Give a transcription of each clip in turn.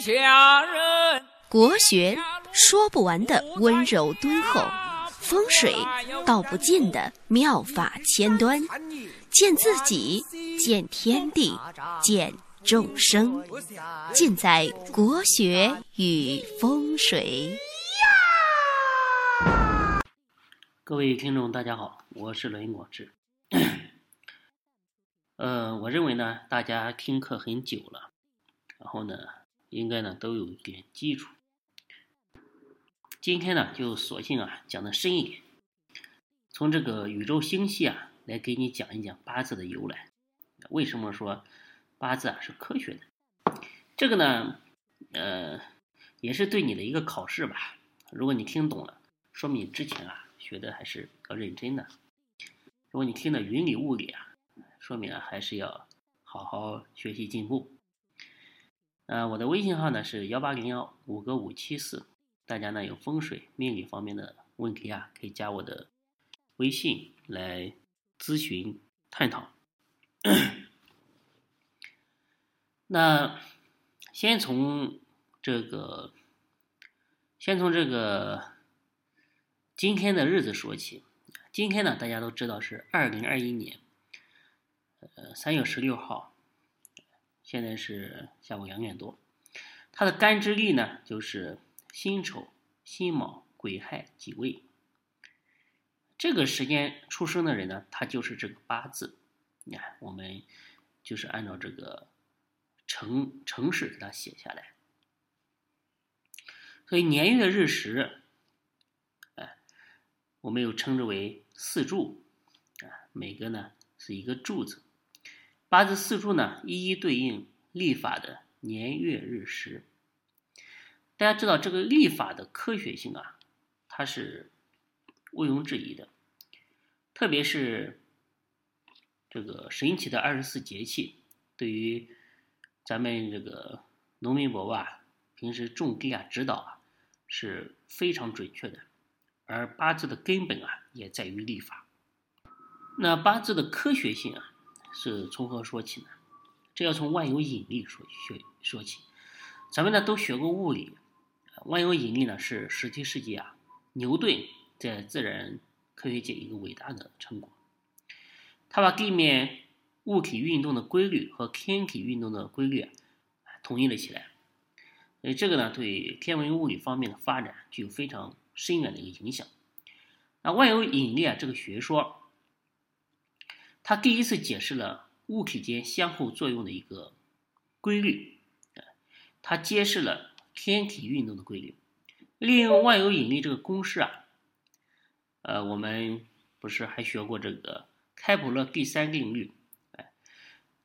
下人。国学说不完的温柔敦厚，风水道不尽的妙法千端，见自己，见天地，见众生，尽在国学与风水。各位听众，大家好，我是罗云广志。呃，我认为呢，大家听课很久了，然后呢，应该呢都有一点基础。今天呢，就索性啊讲的深一点，从这个宇宙星系啊来给你讲一讲八字的由来。为什么说八字啊是科学的？这个呢，呃，也是对你的一个考试吧。如果你听懂了，说明你之前啊。学的还是比较认真的。如果你听的云里雾里啊，说明啊还是要好好学习进步。呃，我的微信号呢是幺八零幺五个五七四，大家呢有风水命理方面的问题啊，可以加我的微信来咨询探讨。那先从这个，先从这个。今天的日子说起，今天呢，大家都知道是二零二一年，呃，三月十六号，现在是下午两点多，它的干支历呢就是辛丑、辛卯、癸亥、己未。这个时间出生的人呢，他就是这个八字，你看，我们就是按照这个程程式给他写下来，所以年月日时。我们又称之为四柱，啊，每个呢是一个柱子。八字四柱呢，一一对应历法的年月日时。大家知道这个历法的科学性啊，它是毋庸置疑的。特别是这个神奇的二十四节气，对于咱们这个农民伯伯啊，平时种地啊指导啊，是非常准确的。而八字的根本啊，也在于历法。那八字的科学性啊，是从何说起呢？这要从万有引力说学说起。咱们呢都学过物理，万有引力呢是十七世纪啊牛顿在自然科学界一个伟大的成果。他把地面物体运动的规律和天体运动的规律啊统一了起来。所以这个呢，对天文物理方面的发展具有非常。深远的一个影响。那万有引力啊，这个学说，它第一次解释了物体间相互作用的一个规律，它揭示了天体运动的规律。利用万有引力这个公式啊，呃，我们不是还学过这个开普勒第三定律？哎，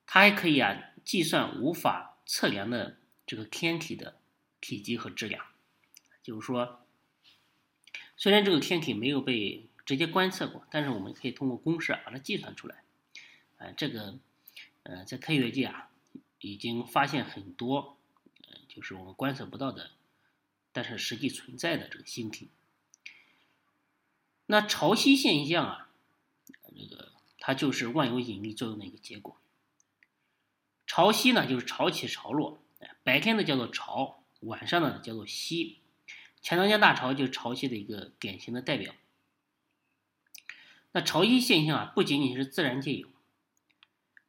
它还可以啊计算无法测量的这个天体的体积和质量，就是说。虽然这个天体没有被直接观测过，但是我们可以通过公式把它计算出来。啊，这个，呃，在科学界啊，已经发现很多，呃，就是我们观测不到的，但是实际存在的这个星体。那潮汐现象啊，这个它就是万有引力作用的一个结果。潮汐呢，就是潮起潮落，白天呢叫做潮，晚上呢叫做汐。钱塘江大潮就是潮汐的一个典型的代表。那潮汐现象啊，不仅仅是自然界有，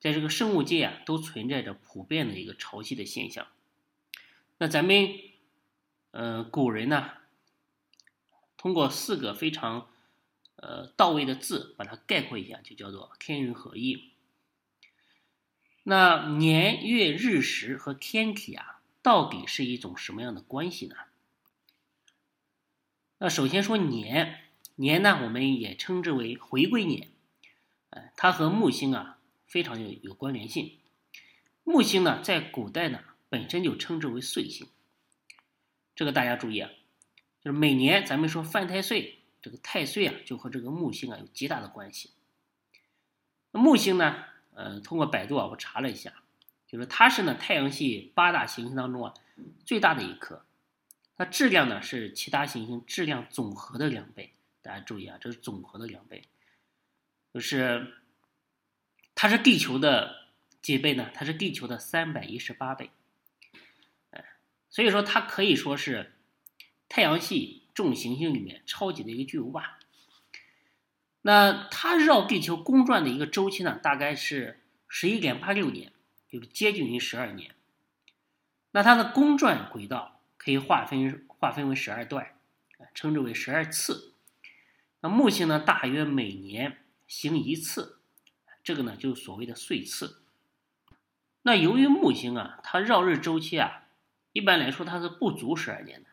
在这个生物界啊，都存在着普遍的一个潮汐的现象。那咱们，呃，古人呢，通过四个非常，呃，到位的字把它概括一下，就叫做天人合一。那年月日时和天体啊，到底是一种什么样的关系呢？那首先说年，年呢，我们也称之为回归年，哎，它和木星啊非常有有关联性。木星呢，在古代呢本身就称之为岁星，这个大家注意啊，就是每年咱们说犯太岁，这个太岁啊就和这个木星啊有极大的关系。木星呢，呃，通过百度啊我查了一下，就是它是呢太阳系八大行星当中啊最大的一颗。它质量呢是其他行星质量总和的两倍，大家注意啊，这是总和的两倍，就是它是地球的几倍呢？它是地球的三百一十八倍，哎，所以说它可以说是太阳系众行星里面超级的一个巨无霸。那它绕地球公转的一个周期呢，大概是十一点八六年，就是接近于十二年。那它的公转轨道可以划分划分为十二段，称之为十二次。那木星呢，大约每年行一次，这个呢就是所谓的岁次。那由于木星啊，它绕日周期啊，一般来说它是不足十二年的，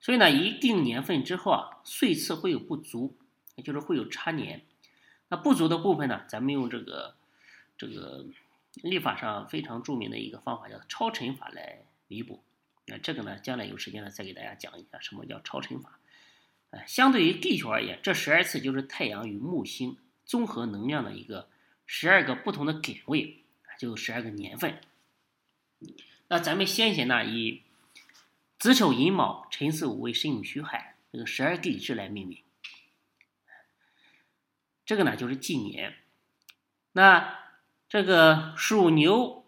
所以呢，一定年份之后啊，岁次会有不足，也就是会有差年。那不足的部分呢，咱们用这个这个历法上非常著名的一个方法，叫超乘法来弥补。那这个呢，将来有时间了再给大家讲一下什么叫超乘法。呃，相对于地球而言，这十二次就是太阳与木星综合能量的一个十二个不同的点位，就十二个年份。那咱们先贤呢，以子丑寅卯辰巳午未申酉戌亥这个十二地支来命名。这个呢就是纪年。那这个属牛、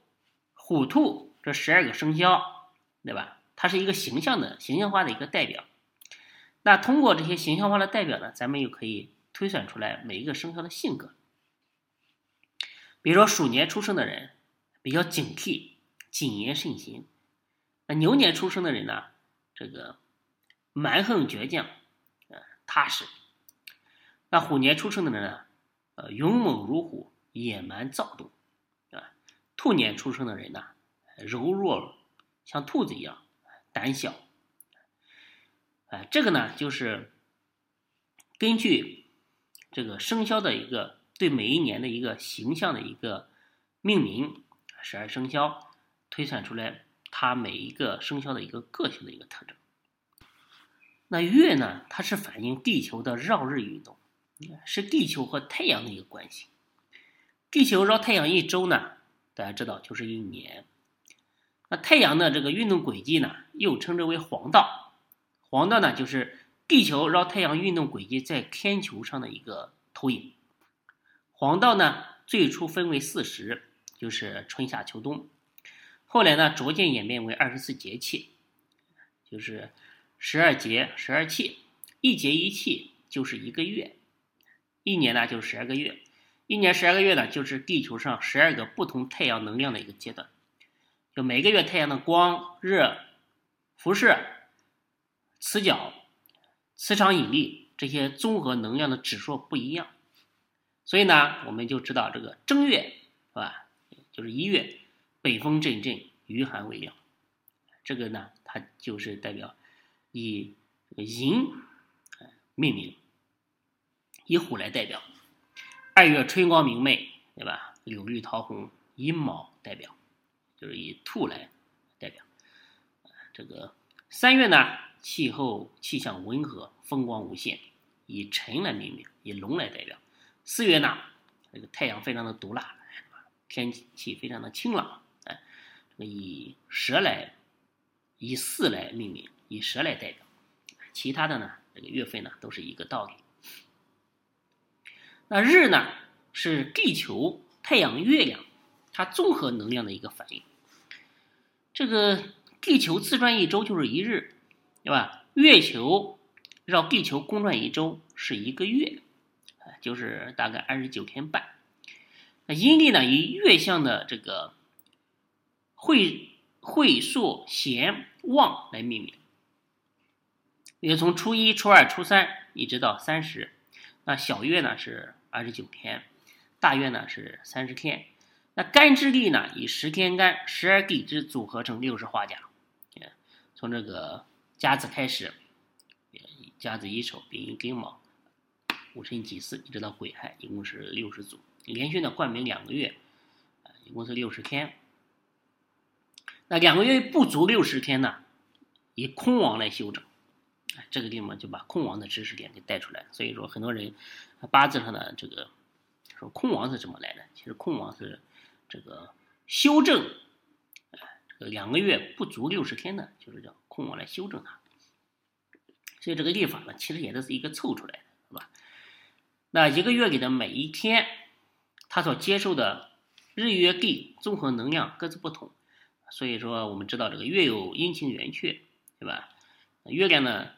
虎、兔这十二个生肖，对吧？它是一个形象的、形象化的一个代表。那通过这些形象化的代表呢，咱们又可以推算出来每一个生肖的性格。比如说鼠年出生的人比较警惕、谨言慎行；那牛年出生的人呢，这个蛮横倔强、呃踏实；那虎年出生的人呢，呃勇猛如虎、野蛮躁动，啊；兔年出生的人呢，柔弱像兔子一样胆小。哎，这个呢，就是根据这个生肖的一个对每一年的一个形象的一个命名，十二生肖推算出来它每一个生肖的一个个性的一个特征。那月呢，它是反映地球的绕日运动，是地球和太阳的一个关系。地球绕太阳一周呢，大家知道就是一年。那太阳的这个运动轨迹呢，又称之为黄道。黄道呢，就是地球绕太阳运动轨迹在天球上的一个投影。黄道呢，最初分为四时，就是春夏秋冬，后来呢，逐渐演变为二十四节气，就是十二节、十二气，一节一气就是一个月，一年呢就是十二个月，一年十二个月呢，就是地球上十二个不同太阳能量的一个阶段，就每个月太阳的光、热、辐射。磁角、磁场引力这些综合能量的指数不一样，所以呢，我们就知道这个正月是吧？就是一月，北风阵阵，余寒未凉。这个呢，它就是代表以寅命名，以虎来代表。二月春光明媚，对吧？柳绿桃红，以卯代表，就是以兔来代表。这个三月呢？气候气象温和，风光无限，以辰来命名，以龙来代表。四月呢，这个太阳非常的毒辣，天气非常的清朗，哎，这个以蛇来，以巳来命名，以蛇来代表。其他的呢，这个月份呢，都是一个道理。那日呢，是地球、太阳、月亮它综合能量的一个反应。这个地球自转一周就是一日。对吧？月球绕地球公转一周是一个月，就是大概二十九天半。那阴历呢，以月相的这个会会朔咸旺来命名，也从初一、初二、初三一直到三十。那小月呢是二十九天，大月呢是三十天。那干支历呢，以十天干、十二地支组合成六十花甲。从这个。甲子开始，甲子乙丑丙寅庚卯，戊申己巳，一直到癸亥，一共是六十组。连续的冠名两个月，一共是六十天。那两个月不足六十天呢，以空亡来修整。这个地方就把空亡的知识点给带出来。所以说，很多人八字上的这个说空亡是怎么来的？其实空亡是这个修正。这个两个月不足六十天呢，就是叫空我来修正它。所以这个历法呢，其实也都是一个凑出来的，是吧？那一个月里的每一天，它所接受的日月地综合能量各自不同，所以说我们知道这个月有阴晴圆缺，对吧？月亮呢，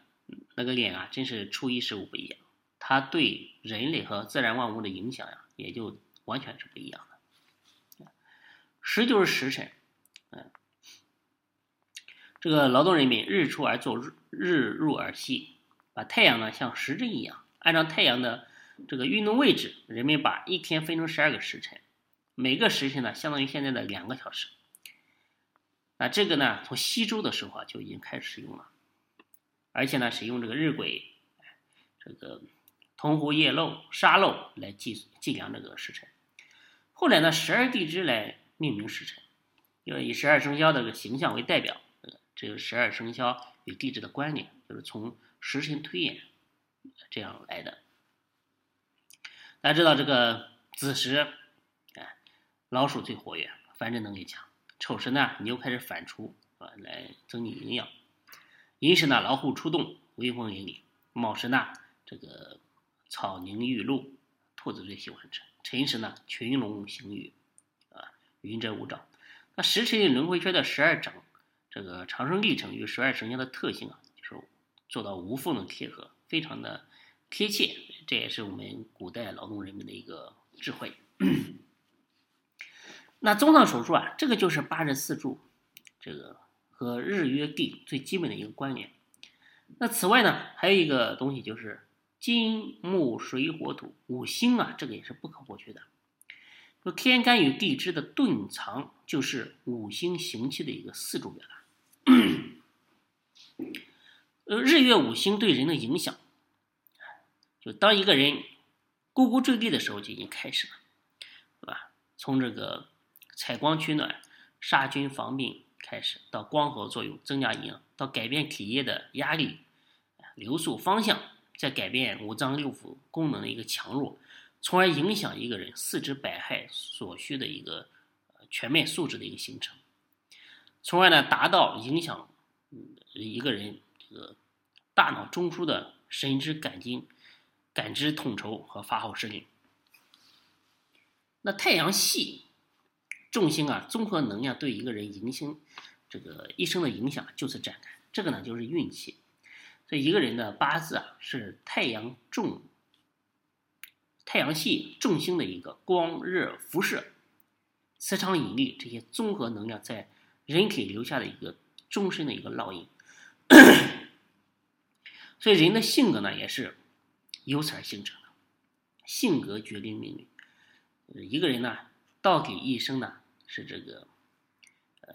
那个脸啊，真是初一十五不一样，它对人类和自然万物的影响呀，也就完全是不一样的。时就是时辰，嗯，这个劳动人民日出而作，日日入而息，把太阳呢像时针一样，按照太阳的这个运动位置，人们把一天分成十二个时辰，每个时辰呢相当于现在的两个小时。那这个呢，从西周的时候啊就已经开始使用了，而且呢，使用这个日晷、这个铜壶夜漏、沙漏来计计量这个时辰。后来呢，十二地支来命名时辰，要以十二生肖的这个形象为代表，这个十二生肖与地支的关联，就是从时辰推演这样来的。大家知道这个子时，哎，老鼠最活跃，繁殖能力强。丑时呢，牛开始反刍啊，来增进营养；寅时呢，老虎出动，威风凛凛；卯时呢，这个草凝玉露，兔子最喜欢吃；辰时呢，群龙行雨，啊，云遮雾罩。那时辰轮回圈的十二掌，这个长生历程与十二生肖的特性啊，就是做到无缝的贴合，非常的贴切。这也是我们古代劳动人民的一个智慧。那综上所述啊，这个就是八十四柱，这个和日月地最基本的一个关联。那此外呢，还有一个东西就是金木水火土五星啊，这个也是不可或缺的。说天干与地支的遁藏，就是五星行气的一个四柱表达。呃，日月五星对人的影响，就当一个人咕咕坠地的时候就已经开始了，对吧？从这个。采光取暖、杀菌防病开始，到光合作用增加营养，到改变体液的压力、流速方向，再改变五脏六腑功能的一个强弱，从而影响一个人四肢百骸所需的一个全面素质的一个形成，从而呢达到影响嗯一个人这个大脑中枢的神知感经、感知统筹和发号施令。那太阳系。众星啊，综合能量对一个人影星，这个一生的影响就此展开。这个呢，就是运气。所以一个人的八字啊，是太阳重太阳系众星的一个光热辐射、磁场引力这些综合能量在人体留下的一个终身的一个烙印。所以人的性格呢，也是由此而形成的。性格决定命运。一个人呢，到底一生呢？是这个，呃，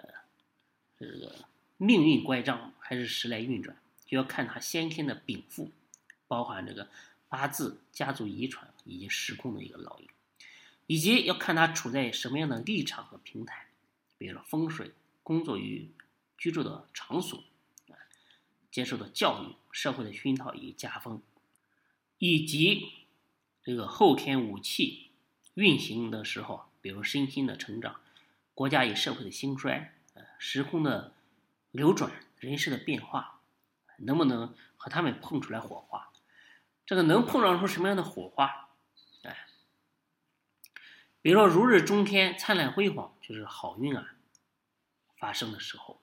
这个命运乖张还是时来运转，就要看他先天的禀赋，包含这个八字、家族遗传以及时空的一个烙印，以及要看他处在什么样的立场和平台，比如说风水、工作与居住的场所，啊，接受的教育、社会的熏陶与家风，以及这个后天武器运行的时候，比如身心的成长。国家与社会的兴衰，呃，时空的流转，人事的变化，能不能和他们碰出来火花？这个能碰撞出什么样的火花？哎，比如说如日中天、灿烂辉煌，就是好运啊发生的时候，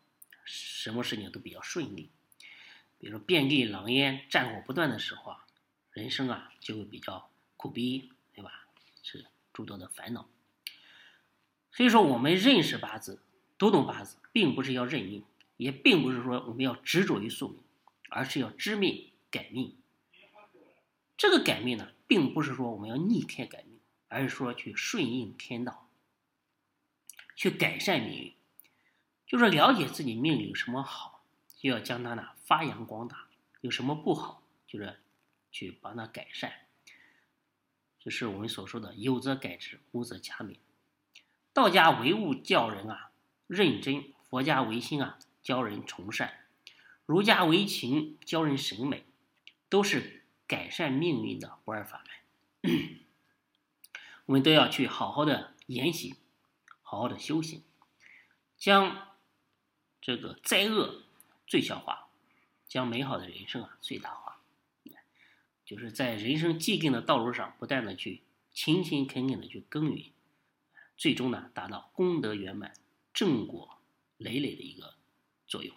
什么事情都比较顺利。比如说遍地狼烟、战火不断的时候啊，人生啊就会比较苦逼，对吧？是诸多的烦恼。所以说，我们认识八字、读懂八字，并不是要认命，也并不是说我们要执着于宿命，而是要知命改命。这个改命呢，并不是说我们要逆天改命，而是说去顺应天道，去改善命运。就是了解自己命里有什么好，就要将它呢发扬光大；有什么不好，就是去帮它改善。就是我们所说的“有则改之，无则加勉”。道家唯物教人啊认真，佛家唯心啊教人崇善，儒家唯情教人审美，都是改善命运的不二法门。我们都要去好好的研习，好好的修行，将这个灾厄最小化，将美好的人生啊最大化，就是在人生既定的道路上不断的去勤勤恳恳的去耕耘。最终呢，达到功德圆满、正果累累的一个作用。